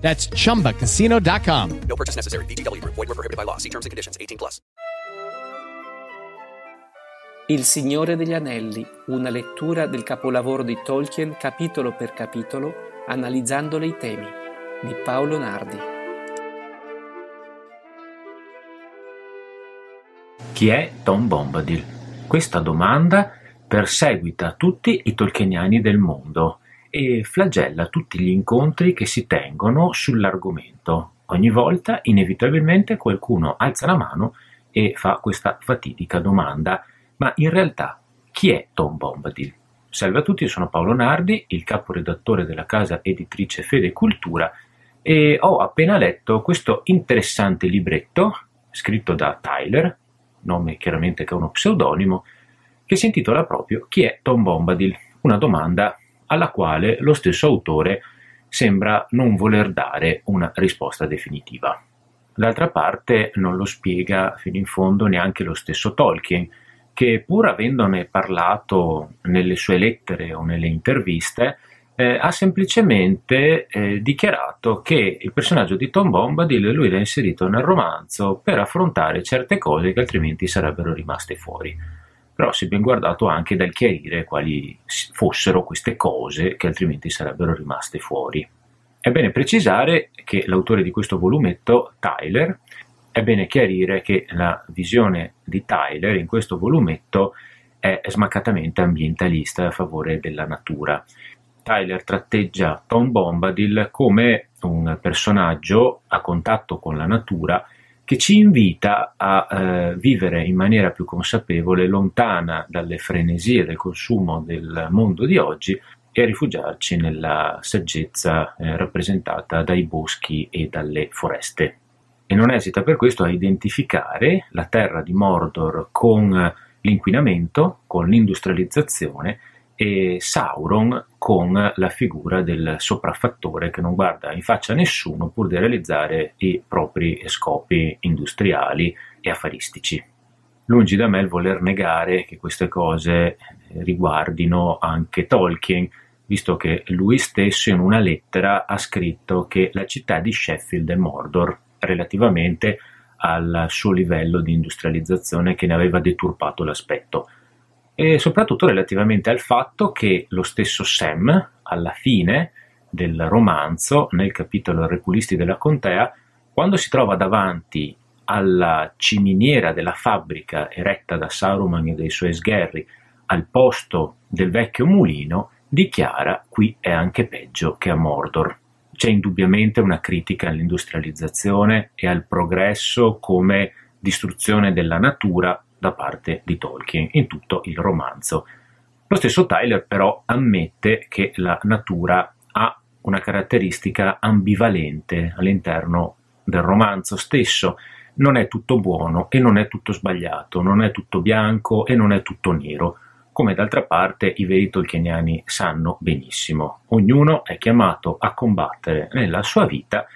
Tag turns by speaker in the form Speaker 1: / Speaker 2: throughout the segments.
Speaker 1: That's chumbacasino.com.
Speaker 2: No purchase necessary. VGW Group. Void were prohibited by law. See terms and conditions. 18 plus.
Speaker 3: Il Signore degli Anelli, una lettura del capolavoro di Tolkien capitolo per capitolo, analizzandole i temi, di Paolo Nardi.
Speaker 4: Chi è Tom Bombadil? Questa domanda perseguita tutti i tolkieniani del mondo e flagella tutti gli incontri che si tengono sull'argomento. Ogni volta, inevitabilmente, qualcuno alza la mano e fa questa fatidica domanda. Ma in realtà, chi è Tom Bombadil? Salve a tutti, sono Paolo Nardi, il caporedattore della casa editrice Fede Cultura e ho appena letto questo interessante libretto scritto da Tyler, nome chiaramente che è uno pseudonimo, che si intitola proprio Chi è Tom Bombadil? Una domanda alla quale lo stesso autore sembra non voler dare una risposta definitiva. D'altra parte non lo spiega fino in fondo neanche lo stesso Tolkien, che pur avendone parlato nelle sue lettere o nelle interviste, eh, ha semplicemente eh, dichiarato che il personaggio di Tom Bombadil lui l'ha inserito nel romanzo per affrontare certe cose che altrimenti sarebbero rimaste fuori però si è ben guardato anche dal chiarire quali fossero queste cose che altrimenti sarebbero rimaste fuori. È bene precisare che l'autore di questo volumetto, Tyler, è bene chiarire che la visione di Tyler in questo volumetto è smaccatamente ambientalista a favore della natura. Tyler tratteggia Tom Bombadil come un personaggio a contatto con la natura che ci invita a eh, vivere in maniera più consapevole, lontana dalle frenesie del consumo del mondo di oggi e a rifugiarci nella saggezza eh, rappresentata dai boschi e dalle foreste. E non esita per questo a identificare la terra di Mordor con l'inquinamento, con l'industrializzazione e Sauron con la figura del sopraffattore che non guarda in faccia a nessuno pur di realizzare i propri scopi industriali e affaristici. Lungi da me il voler negare che queste cose riguardino anche Tolkien, visto che lui stesso in una lettera ha scritto che la città di Sheffield è Mordor relativamente al suo livello di industrializzazione che ne aveva deturpato l'aspetto e soprattutto relativamente al fatto che lo stesso Sam, alla fine del romanzo, nel capitolo Reculisti della Contea, quando si trova davanti alla ciminiera della fabbrica eretta da Saruman e dei suoi sgherri al posto del vecchio mulino, dichiara qui è anche peggio che a Mordor. C'è indubbiamente una critica all'industrializzazione e al progresso come distruzione della natura da parte di Tolkien in tutto il romanzo. Lo stesso Tyler però ammette che la natura ha una caratteristica ambivalente all'interno del romanzo stesso, non è tutto buono e non è tutto sbagliato, non è tutto bianco e non è tutto nero, come d'altra parte i veri tolkieniani sanno benissimo. Ognuno è chiamato a combattere nella sua vita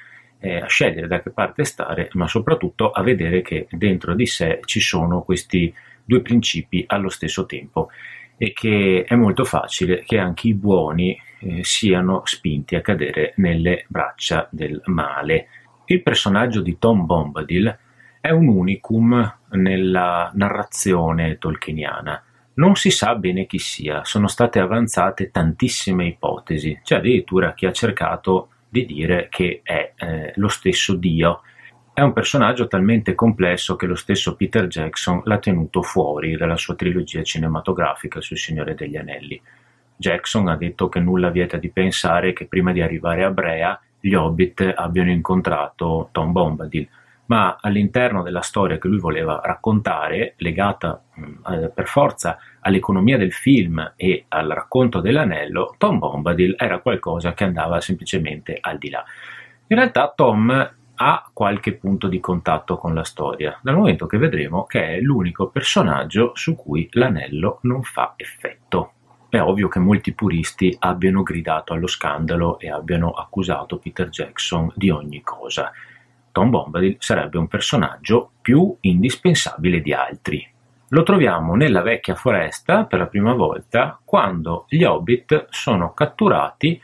Speaker 4: eh, a scegliere da che parte stare, ma soprattutto a vedere che dentro di sé ci sono questi due principi allo stesso tempo e che è molto facile che anche i buoni eh, siano spinti a cadere nelle braccia del male. Il personaggio di Tom Bombadil è un unicum nella narrazione tolkieniana. Non si sa bene chi sia, sono state avanzate tantissime ipotesi, c'è addirittura chi ha cercato di dire che è eh, lo stesso Dio. È un personaggio talmente complesso che lo stesso Peter Jackson l'ha tenuto fuori dalla sua trilogia cinematografica sul Signore degli Anelli. Jackson ha detto che nulla vieta di pensare che prima di arrivare a Brea gli Hobbit abbiano incontrato Tom Bombadil, ma all'interno della storia che lui voleva raccontare, legata mh, eh, per forza all'economia del film e al racconto dell'anello, Tom Bombadil era qualcosa che andava semplicemente al di là. In realtà Tom ha qualche punto di contatto con la storia, dal momento che vedremo che è l'unico personaggio su cui l'anello non fa effetto. È ovvio che molti puristi abbiano gridato allo scandalo e abbiano accusato Peter Jackson di ogni cosa. Tom Bombadil sarebbe un personaggio più indispensabile di altri. Lo troviamo nella vecchia foresta per la prima volta quando gli hobbit sono catturati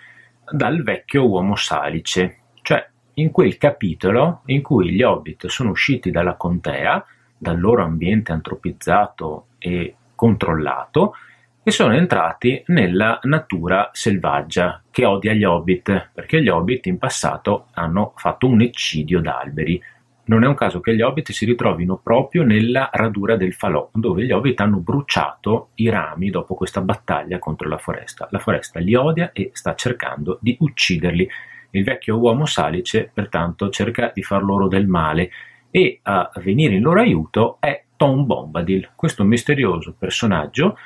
Speaker 4: dal vecchio uomo salice, cioè in quel capitolo in cui gli hobbit sono usciti dalla contea, dal loro ambiente antropizzato e controllato, e sono entrati nella natura selvaggia che odia gli hobbit, perché gli hobbit in passato hanno fatto un eccidio d'alberi. Non è un caso che gli hobbit si ritrovino proprio nella radura del falò, dove gli hobbit hanno bruciato i rami dopo questa battaglia contro la foresta. La foresta li odia e sta cercando di ucciderli il vecchio uomo salice, pertanto, cerca di far loro del male e a venire in loro aiuto è Tom Bombadil, questo misterioso personaggio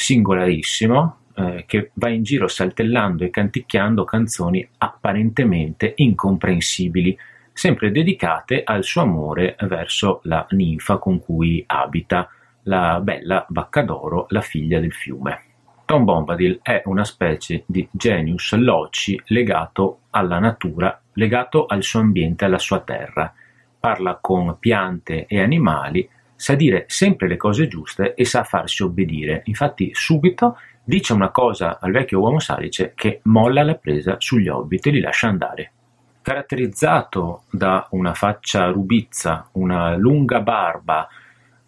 Speaker 4: singolarissimo eh, che va in giro saltellando e canticchiando canzoni apparentemente incomprensibili, sempre dedicate al suo amore verso la ninfa con cui abita, la bella Baccadoro, la figlia del fiume. Tom Bombadil è una specie di genius loci legato alla natura, legato al suo ambiente, alla sua terra. Parla con piante e animali, sa dire sempre le cose giuste e sa farsi obbedire. Infatti subito dice una cosa al vecchio uomo salice che molla la presa sugli hobbit e li lascia andare. Caratterizzato da una faccia rubizza, una lunga barba,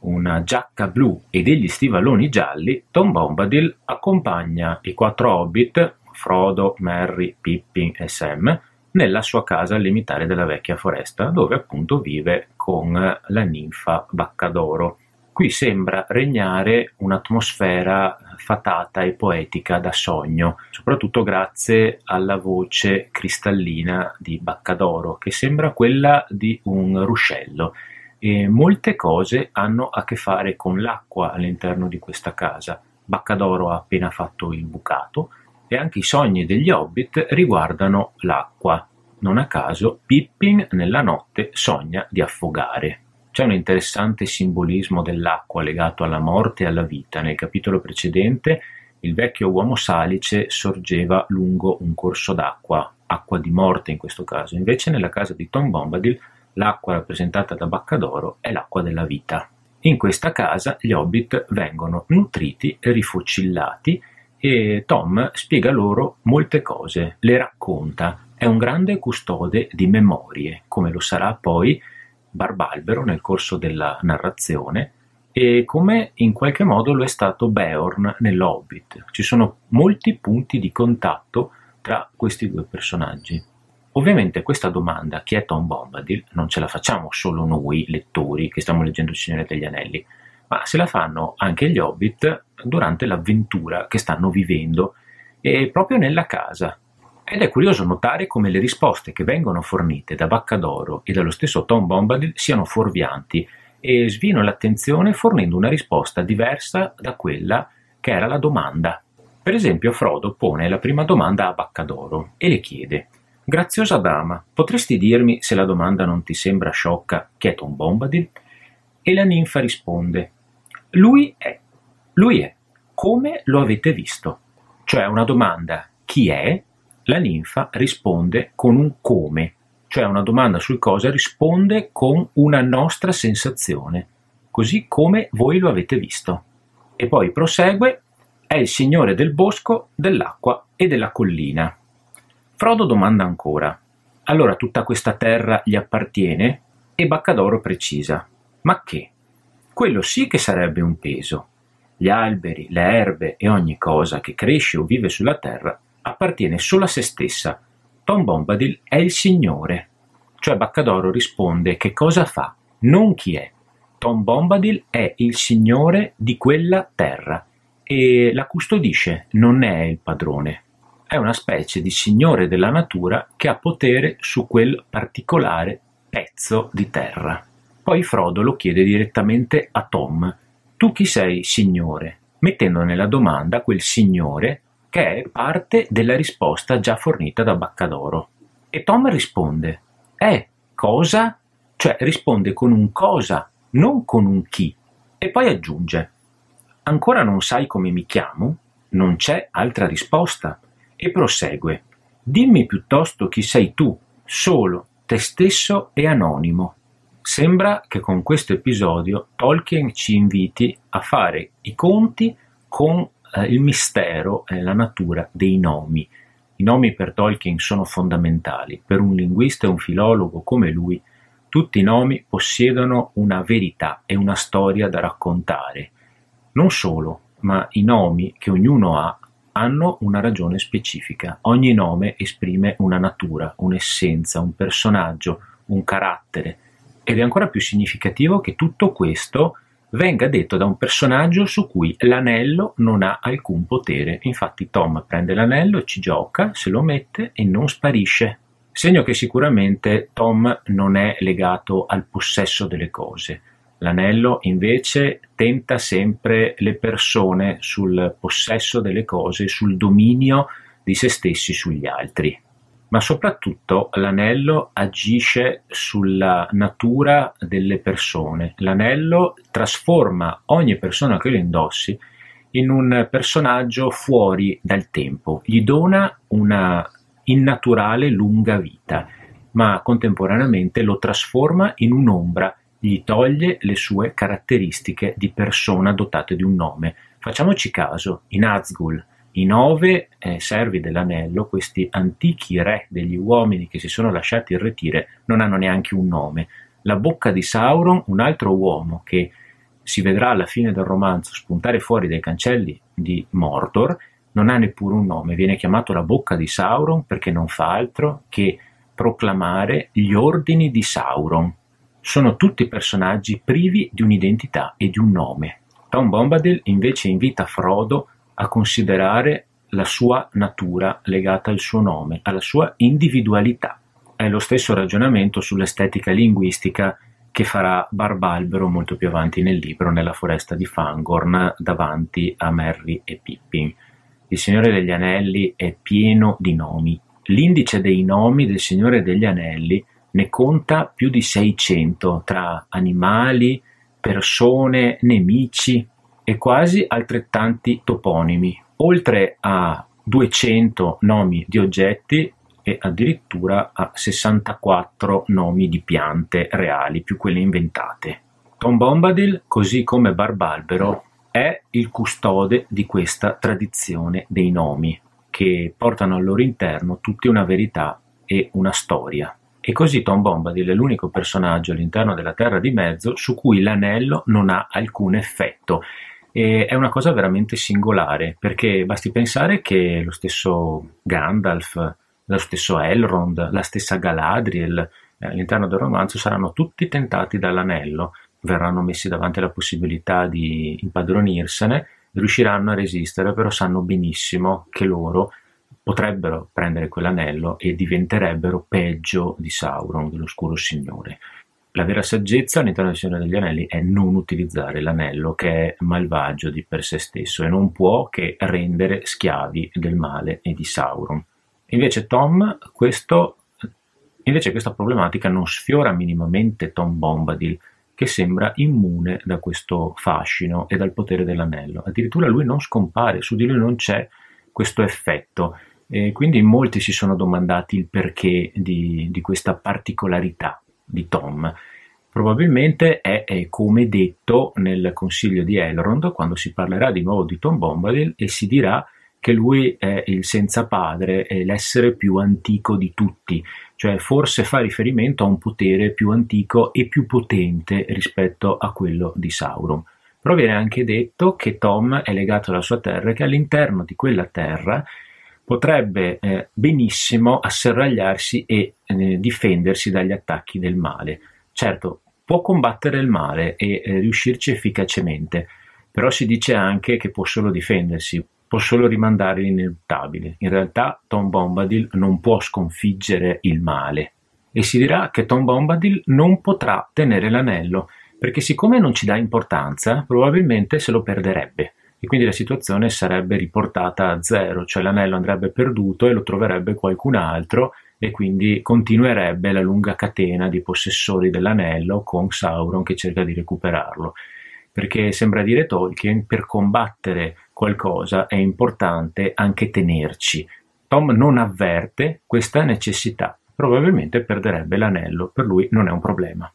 Speaker 4: una giacca blu e degli stivalloni gialli, Tom Bombadil accompagna i quattro hobbit, Frodo, Merry, Pippin e Sam, nella sua casa al limitare della vecchia foresta, dove appunto vive con la ninfa Baccadoro. Qui sembra regnare un'atmosfera fatata e poetica da sogno, soprattutto grazie alla voce cristallina di Baccadoro, che sembra quella di un ruscello e molte cose hanno a che fare con l'acqua all'interno di questa casa. Baccadoro ha appena fatto il bucato e anche i sogni degli hobbit riguardano l'acqua. Non a caso Pippin nella notte sogna di affogare. C'è un interessante simbolismo dell'acqua legato alla morte e alla vita. Nel capitolo precedente il vecchio uomo salice sorgeva lungo un corso d'acqua, acqua di morte in questo caso. Invece nella casa di Tom Bombadil L'acqua rappresentata da Baccadoro è l'acqua della vita. In questa casa gli hobbit vengono nutriti e rifocillati e Tom spiega loro molte cose, le racconta, è un grande custode di memorie, come lo sarà poi Barbalbero nel corso della narrazione e come in qualche modo lo è stato Beorn nell'Hobbit. Ci sono molti punti di contatto tra questi due personaggi. Ovviamente questa domanda, chi è Tom Bombadil, non ce la facciamo solo noi lettori che stiamo leggendo Il Signore degli Anelli, ma se la fanno anche gli hobbit durante l'avventura che stanno vivendo e proprio nella casa. Ed è curioso notare come le risposte che vengono fornite da Baccadoro e dallo stesso Tom Bombadil siano fuorvianti e svino l'attenzione fornendo una risposta diversa da quella che era la domanda. Per esempio Frodo pone la prima domanda a Baccadoro e le chiede Graziosa dama, potresti dirmi, se la domanda non ti sembra sciocca, chi è Tom Bombadil? E la ninfa risponde: Lui è. Lui è. Come lo avete visto? Cioè una domanda chi è? La ninfa risponde con un come, cioè una domanda sul cosa risponde con una nostra sensazione, così come voi lo avete visto. E poi prosegue: È il signore del bosco, dell'acqua e della collina. Frodo domanda ancora: Allora tutta questa terra gli appartiene? E Baccadoro precisa: Ma che? Quello sì che sarebbe un peso. Gli alberi, le erbe e ogni cosa che cresce o vive sulla terra appartiene solo a se stessa. Tom Bombadil è il Signore. Cioè Baccadoro risponde che cosa fa, non chi è. Tom Bombadil è il Signore di quella terra e la custodisce, non è il padrone è una specie di signore della natura che ha potere su quel particolare pezzo di terra. Poi Frodo lo chiede direttamente a Tom: Tu chi sei, signore? mettendo nella domanda quel signore che è parte della risposta già fornita da Baccadoro. E Tom risponde: Eh, cosa? Cioè risponde con un cosa, non con un chi. E poi aggiunge, ancora non sai come mi chiamo? Non c'è altra risposta. E prosegue, dimmi piuttosto chi sei tu, solo, te stesso e anonimo. Sembra che con questo episodio Tolkien ci inviti a fare i conti con eh, il mistero e la natura dei nomi. I nomi per Tolkien sono fondamentali. Per un linguista e un filologo come lui, tutti i nomi possiedono una verità e una storia da raccontare. Non solo, ma i nomi che ognuno ha hanno una ragione specifica. Ogni nome esprime una natura, un'essenza, un personaggio, un carattere. Ed è ancora più significativo che tutto questo venga detto da un personaggio su cui l'anello non ha alcun potere. Infatti Tom prende l'anello ci gioca, se lo mette e non sparisce. Segno che sicuramente Tom non è legato al possesso delle cose. L'anello invece tenta sempre le persone sul possesso delle cose, sul dominio di se stessi sugli altri ma soprattutto l'anello agisce sulla natura delle persone. L'anello trasforma ogni persona che lo indossi in un personaggio fuori dal tempo, gli dona una innaturale lunga vita, ma contemporaneamente lo trasforma in un'ombra, gli toglie le sue caratteristiche di persona dotate di un nome. Facciamoci caso, in Nazgul, i nove eh, servi dell'anello, questi antichi re degli uomini che si sono lasciati irretire, non hanno neanche un nome. La bocca di Sauron, un altro uomo che si vedrà alla fine del romanzo spuntare fuori dai cancelli di Mordor, non ha neppure un nome, viene chiamato la bocca di Sauron perché non fa altro che proclamare gli ordini di Sauron. Sono tutti personaggi privi di un'identità e di un nome. Tom Bombadil invece invita Frodo a considerare la sua natura legata al suo nome, alla sua individualità. È lo stesso ragionamento sull'estetica linguistica che farà Barbalbero molto più avanti nel libro, nella foresta di Fangorn, davanti a Merry e Pippin. Il Signore degli Anelli è pieno di nomi. L'indice dei nomi del Signore degli Anelli ne conta più di 600 tra animali, persone, nemici, e quasi altrettanti toponimi, oltre a 200 nomi di oggetti e addirittura a 64 nomi di piante reali, più quelle inventate. Tom Bombadil, così come Barbalbero, è il custode di questa tradizione dei nomi, che portano al loro interno tutti una verità e una storia. E così Tom Bombadil è l'unico personaggio all'interno della Terra di Mezzo su cui l'anello non ha alcun effetto e è una cosa veramente singolare, perché basti pensare che lo stesso Gandalf, lo stesso Elrond, la stessa Galadriel eh, all'interno del romanzo saranno tutti tentati dall'anello, verranno messi davanti alla possibilità di impadronirsene, riusciranno a resistere, però sanno benissimo che loro potrebbero prendere quell'anello e diventerebbero peggio di Sauron, dell'oscuro signore. La vera saggezza all'interno del Signore degli Anelli è non utilizzare l'anello che è malvagio di per sé stesso e non può che rendere schiavi del male e di Sauron. Invece Tom, questo, invece questa problematica non sfiora minimamente Tom Bombadil, che sembra immune da questo fascino e dal potere dell'anello. Addirittura lui non scompare, su di lui non c'è questo effetto. E quindi molti si sono domandati il perché di, di questa particolarità di Tom. Probabilmente è, è, come detto nel consiglio di Elrond quando si parlerà di nuovo di Tom Bombadil e si dirà che lui è il senza padre, è l'essere più antico di tutti, cioè forse fa riferimento a un potere più antico e più potente rispetto a quello di Sauron. Però viene anche detto che Tom è legato alla sua terra e che all'interno di quella terra potrebbe eh, benissimo asserragliarsi e eh, difendersi dagli attacchi del male. Certo, può combattere il male e eh, riuscirci efficacemente, però si dice anche che può solo difendersi, può solo rimandare l'ineluttabile. In realtà Tom Bombadil non può sconfiggere il male e si dirà che Tom Bombadil non potrà tenere l'anello perché siccome non ci dà importanza, probabilmente se lo perderebbe e quindi la situazione sarebbe riportata a zero, cioè l'anello andrebbe perduto e lo troverebbe qualcun altro e quindi continuerebbe la lunga catena di possessori dell'anello con Sauron che cerca di recuperarlo. Perché sembra dire Tolkien, per combattere qualcosa è importante anche tenerci. Tom non avverte questa necessità, probabilmente perderebbe l'anello, per lui non è un problema.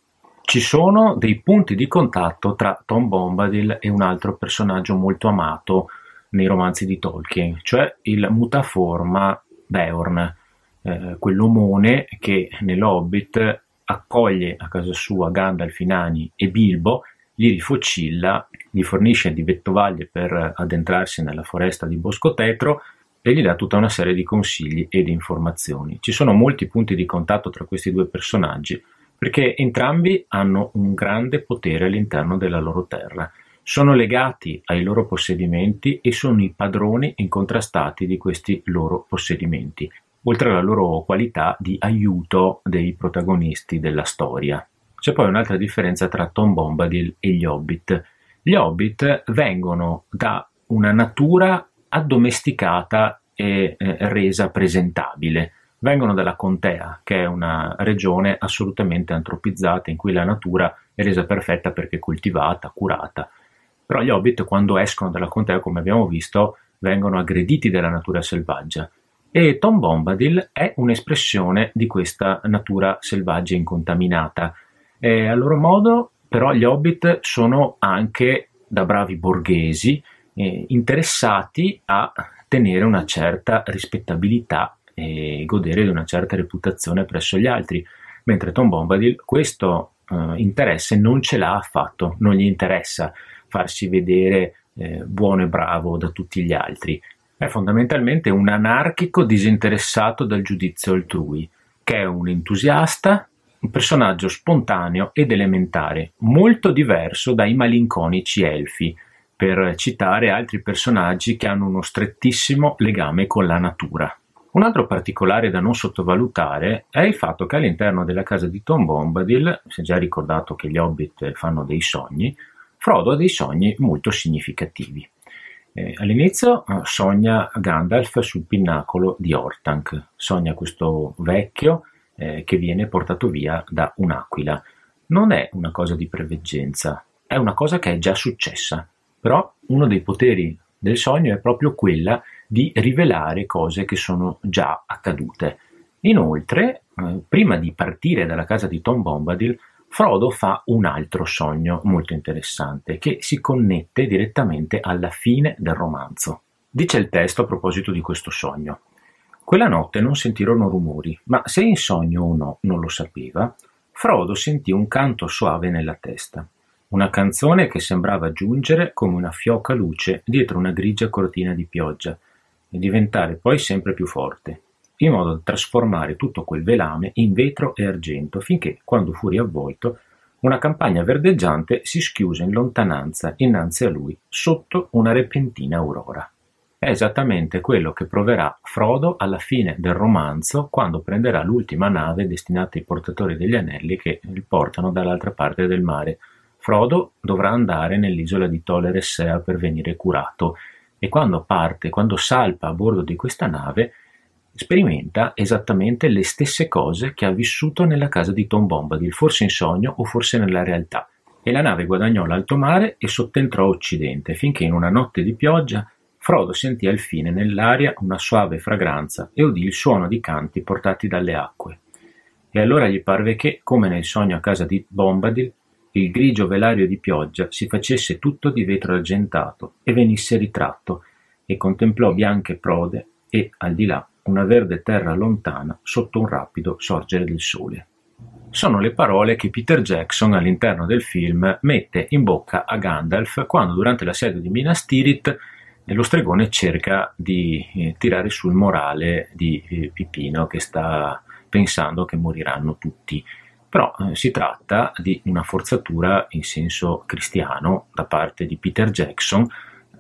Speaker 4: Ci sono dei punti di contatto tra Tom Bombadil e un altro personaggio molto amato nei romanzi di Tolkien, cioè il mutaforma Beorn, eh, quell'omone che nell'Hobbit accoglie a casa sua Gandalf, nani e Bilbo, li rifocilla, gli fornisce di vettovaglie per addentrarsi nella foresta di Bosco Tetro e gli dà tutta una serie di consigli e di informazioni. Ci sono molti punti di contatto tra questi due personaggi perché entrambi hanno un grande potere all'interno della loro terra sono legati ai loro possedimenti e sono i padroni incontrastati di questi loro possedimenti, oltre alla loro qualità di aiuto dei protagonisti della storia. C'è poi un'altra differenza tra Tom Bombadil e gli Hobbit. Gli Hobbit vengono da una natura addomesticata e eh, resa presentabile. Vengono dalla Contea, che è una regione assolutamente antropizzata in cui la natura è resa perfetta perché coltivata, curata. Però gli hobbit quando escono dalla contea, come abbiamo visto, vengono aggrediti dalla natura selvaggia. E Tom Bombadil è un'espressione di questa natura selvaggia incontaminata. E a loro modo, però, gli hobbit sono anche da bravi borghesi eh, interessati a tenere una certa rispettabilità e godere di una certa reputazione presso gli altri, mentre Tom Bombadil questo eh, interesse non ce l'ha affatto, non gli interessa farsi vedere eh, buono e bravo da tutti gli altri. È fondamentalmente un anarchico disinteressato dal giudizio altrui, che è un entusiasta, un personaggio spontaneo ed elementare, molto diverso dai malinconici elfi, per citare altri personaggi che hanno uno strettissimo legame con la natura. Un altro particolare da non sottovalutare è il fatto che all'interno della casa di Tom Bombadil, si è già ricordato che gli hobbit fanno dei sogni, Frodo ha dei sogni molto significativi. Eh, all'inizio eh, sogna Gandalf sul pinnacolo di Ortank, sogna questo vecchio eh, che viene portato via da un'aquila. Non è una cosa di preveggenza, è una cosa che è già successa, però uno dei poteri del sogno è proprio quella di rivelare cose che sono già accadute. Inoltre, eh, prima di partire dalla casa di Tom Bombadil, Frodo fa un altro sogno molto interessante che si connette direttamente alla fine del romanzo. Dice il testo a proposito di questo sogno. Quella notte non sentirono rumori, ma se in sogno o no non lo sapeva, Frodo sentì un canto soave nella testa, una canzone che sembrava giungere come una fioca luce dietro una grigia cortina di pioggia e diventare poi sempre più forte, in modo da trasformare tutto quel velame in vetro e argento, finché, quando fu riavvolto, una campagna verdeggiante si schiuse in lontananza innanzi a lui, sotto una repentina aurora. È esattamente quello che proverà Frodo alla fine del romanzo, quando prenderà l'ultima nave destinata ai portatori degli anelli che li portano dall'altra parte del mare. Frodo dovrà andare nell'isola di Toleressea per venire curato, e quando parte, quando salpa a bordo di questa nave, sperimenta esattamente le stesse cose che ha vissuto nella casa di Tom Bombadil, forse in sogno o forse nella realtà. E la nave guadagnò l'alto mare e sottentrò Occidente, finché in una notte di pioggia Frodo sentì al fine nell'aria una suave fragranza e udì il suono di canti portati dalle acque. E allora gli parve che, come nel sogno a casa di Bombadil, il grigio velario di pioggia si facesse tutto di vetro argentato e venisse ritratto, e contemplò bianche prode e, al di là, una verde terra lontana sotto un rapido sorgere del sole. Sono le parole che Peter Jackson all'interno del film mette in bocca a Gandalf quando durante l'assedio di Minas Tirith lo stregone cerca di eh, tirare sul morale di eh, Pipino che sta pensando che moriranno tutti. Però eh, si tratta di una forzatura in senso cristiano da parte di Peter Jackson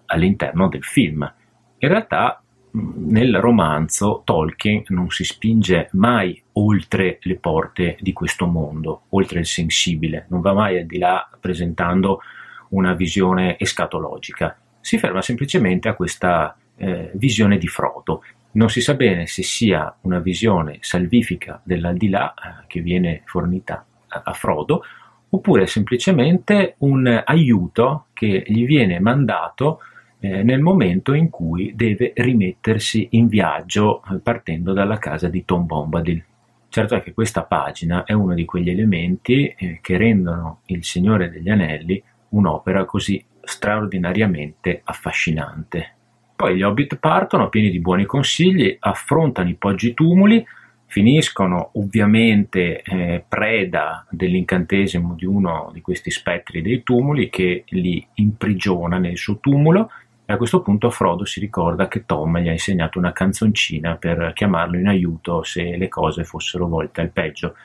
Speaker 4: all'interno del film. In realtà nel romanzo Tolkien non si spinge mai oltre le porte di questo mondo, oltre il sensibile, non va mai al di là presentando una visione escatologica, si ferma semplicemente a questa eh, visione di Frodo Non si sa bene se sia una visione salvifica dell'aldilà eh, che viene fornita a, Frodo oppure semplicemente un aiuto che gli viene mandato eh, nel momento in cui deve rimettersi in viaggio eh, partendo dalla casa di Tom Bombadil. Certo è che questa pagina è uno di quegli elementi che rendono Il Signore degli Anelli un'opera così straordinariamente affascinante. Poi gli Hobbit partono pieni di buoni consigli, affrontano i poggi tumuli, finiscono ovviamente eh, preda dell'incantesimo di uno di questi spettri dei tumuli che li imprigiona nel suo tumulo e a questo punto Frodo si ricorda che Tom gli ha insegnato una canzoncina per chiamarlo in aiuto se le cose fossero volte al peggio.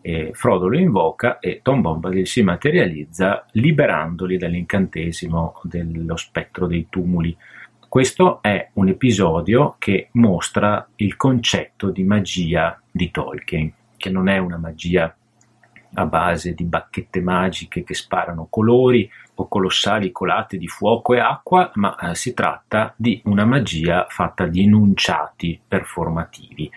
Speaker 4: E Frodo lo invoca e Tom Bombadil si materializza liberandoli dall'incantesimo dello spettro dei tumuli. Questo è un episodio che mostra il concetto di magia di Tolkien, che non è una magia a base di bacchette magiche che sparano colori o colossali colate di fuoco e acqua, ma eh, si tratta di una magia fatta di enunciati performativi.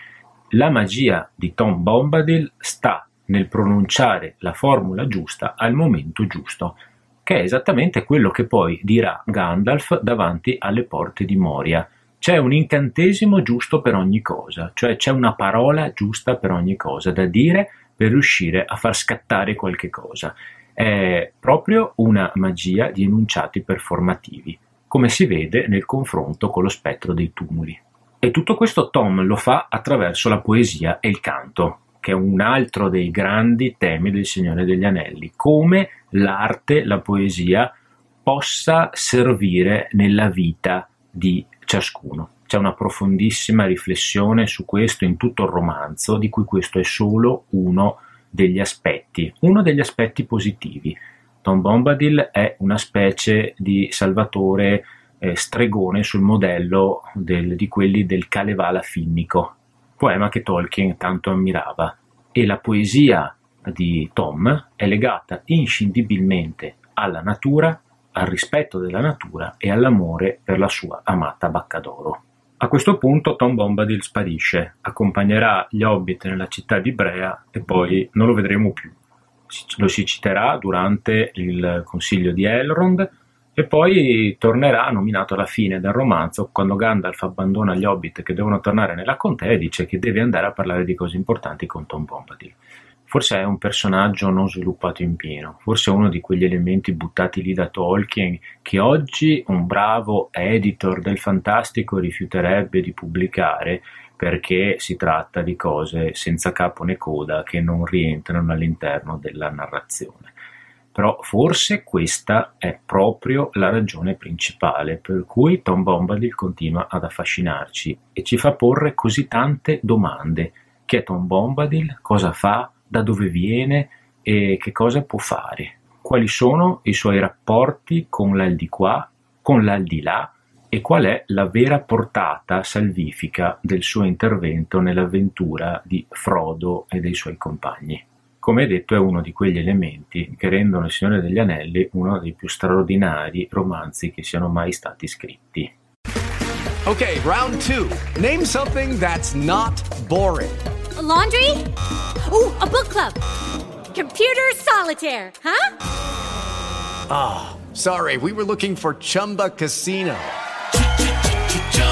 Speaker 4: La magia di Tom Bombadil sta nel pronunciare la formula giusta al momento giusto, che è esattamente quello che poi dirà Gandalf davanti alle porte di Moria. C'è un incantesimo giusto per ogni cosa, cioè c'è una parola giusta per ogni cosa da dire per riuscire a far scattare qualche cosa. È proprio una magia di enunciati performativi, come si vede nel confronto con lo spettro dei tumuli. E tutto questo Tom lo fa attraverso la poesia e il canto, che è un altro dei grandi temi del Signore degli Anelli, come l'arte, la poesia possa servire nella vita di ciascuno. C'è una profondissima riflessione su questo in tutto il romanzo, di cui questo è solo uno degli aspetti, uno degli aspetti positivi. Tom Bombadil è una specie di salvatore eh, stregone sul modello del, di quelli del Kalevala finnico, poema che Tolkien tanto ammirava. E la poesia di Tom è legata inscindibilmente alla natura, al rispetto della natura e all'amore per la sua amata Bacca d'Oro. A questo punto Tom Bombadil sparisce, accompagnerà gli Hobbit nella città di Brea e poi non lo vedremo più. Lo si citerà durante il consiglio di Elrond e poi tornerà nominato alla fine del romanzo quando Gandalf abbandona gli Hobbit che devono tornare nella contea e dice che deve andare a parlare di cose importanti con Tom Bombadil. Forse è un personaggio non sviluppato in pieno, forse è uno di quegli elementi buttati lì da Tolkien che oggi un bravo editor del fantastico rifiuterebbe di pubblicare perché si tratta di cose senza capo né coda che non rientrano all'interno della narrazione. Però forse questa è proprio la ragione principale per cui Tom Bombadil continua ad affascinarci e ci fa porre così tante domande. Chi è Tom Bombadil? Cosa fa? da dove viene e che cosa può fare, quali sono i suoi rapporti con l'aldilà, con l'aldilà e qual è la vera portata salvifica del suo intervento nell'avventura di Frodo e dei suoi compagni. Come detto è uno di quegli elementi che rendono Il Signore degli Anelli uno dei più straordinari romanzi che siano mai stati scritti.
Speaker 5: Ok, round 2. Name something that's not boring.
Speaker 6: A laundry? Ooh, a book club. Computer solitaire, huh?
Speaker 5: Ah, oh, sorry, we were looking for Chumba Casino.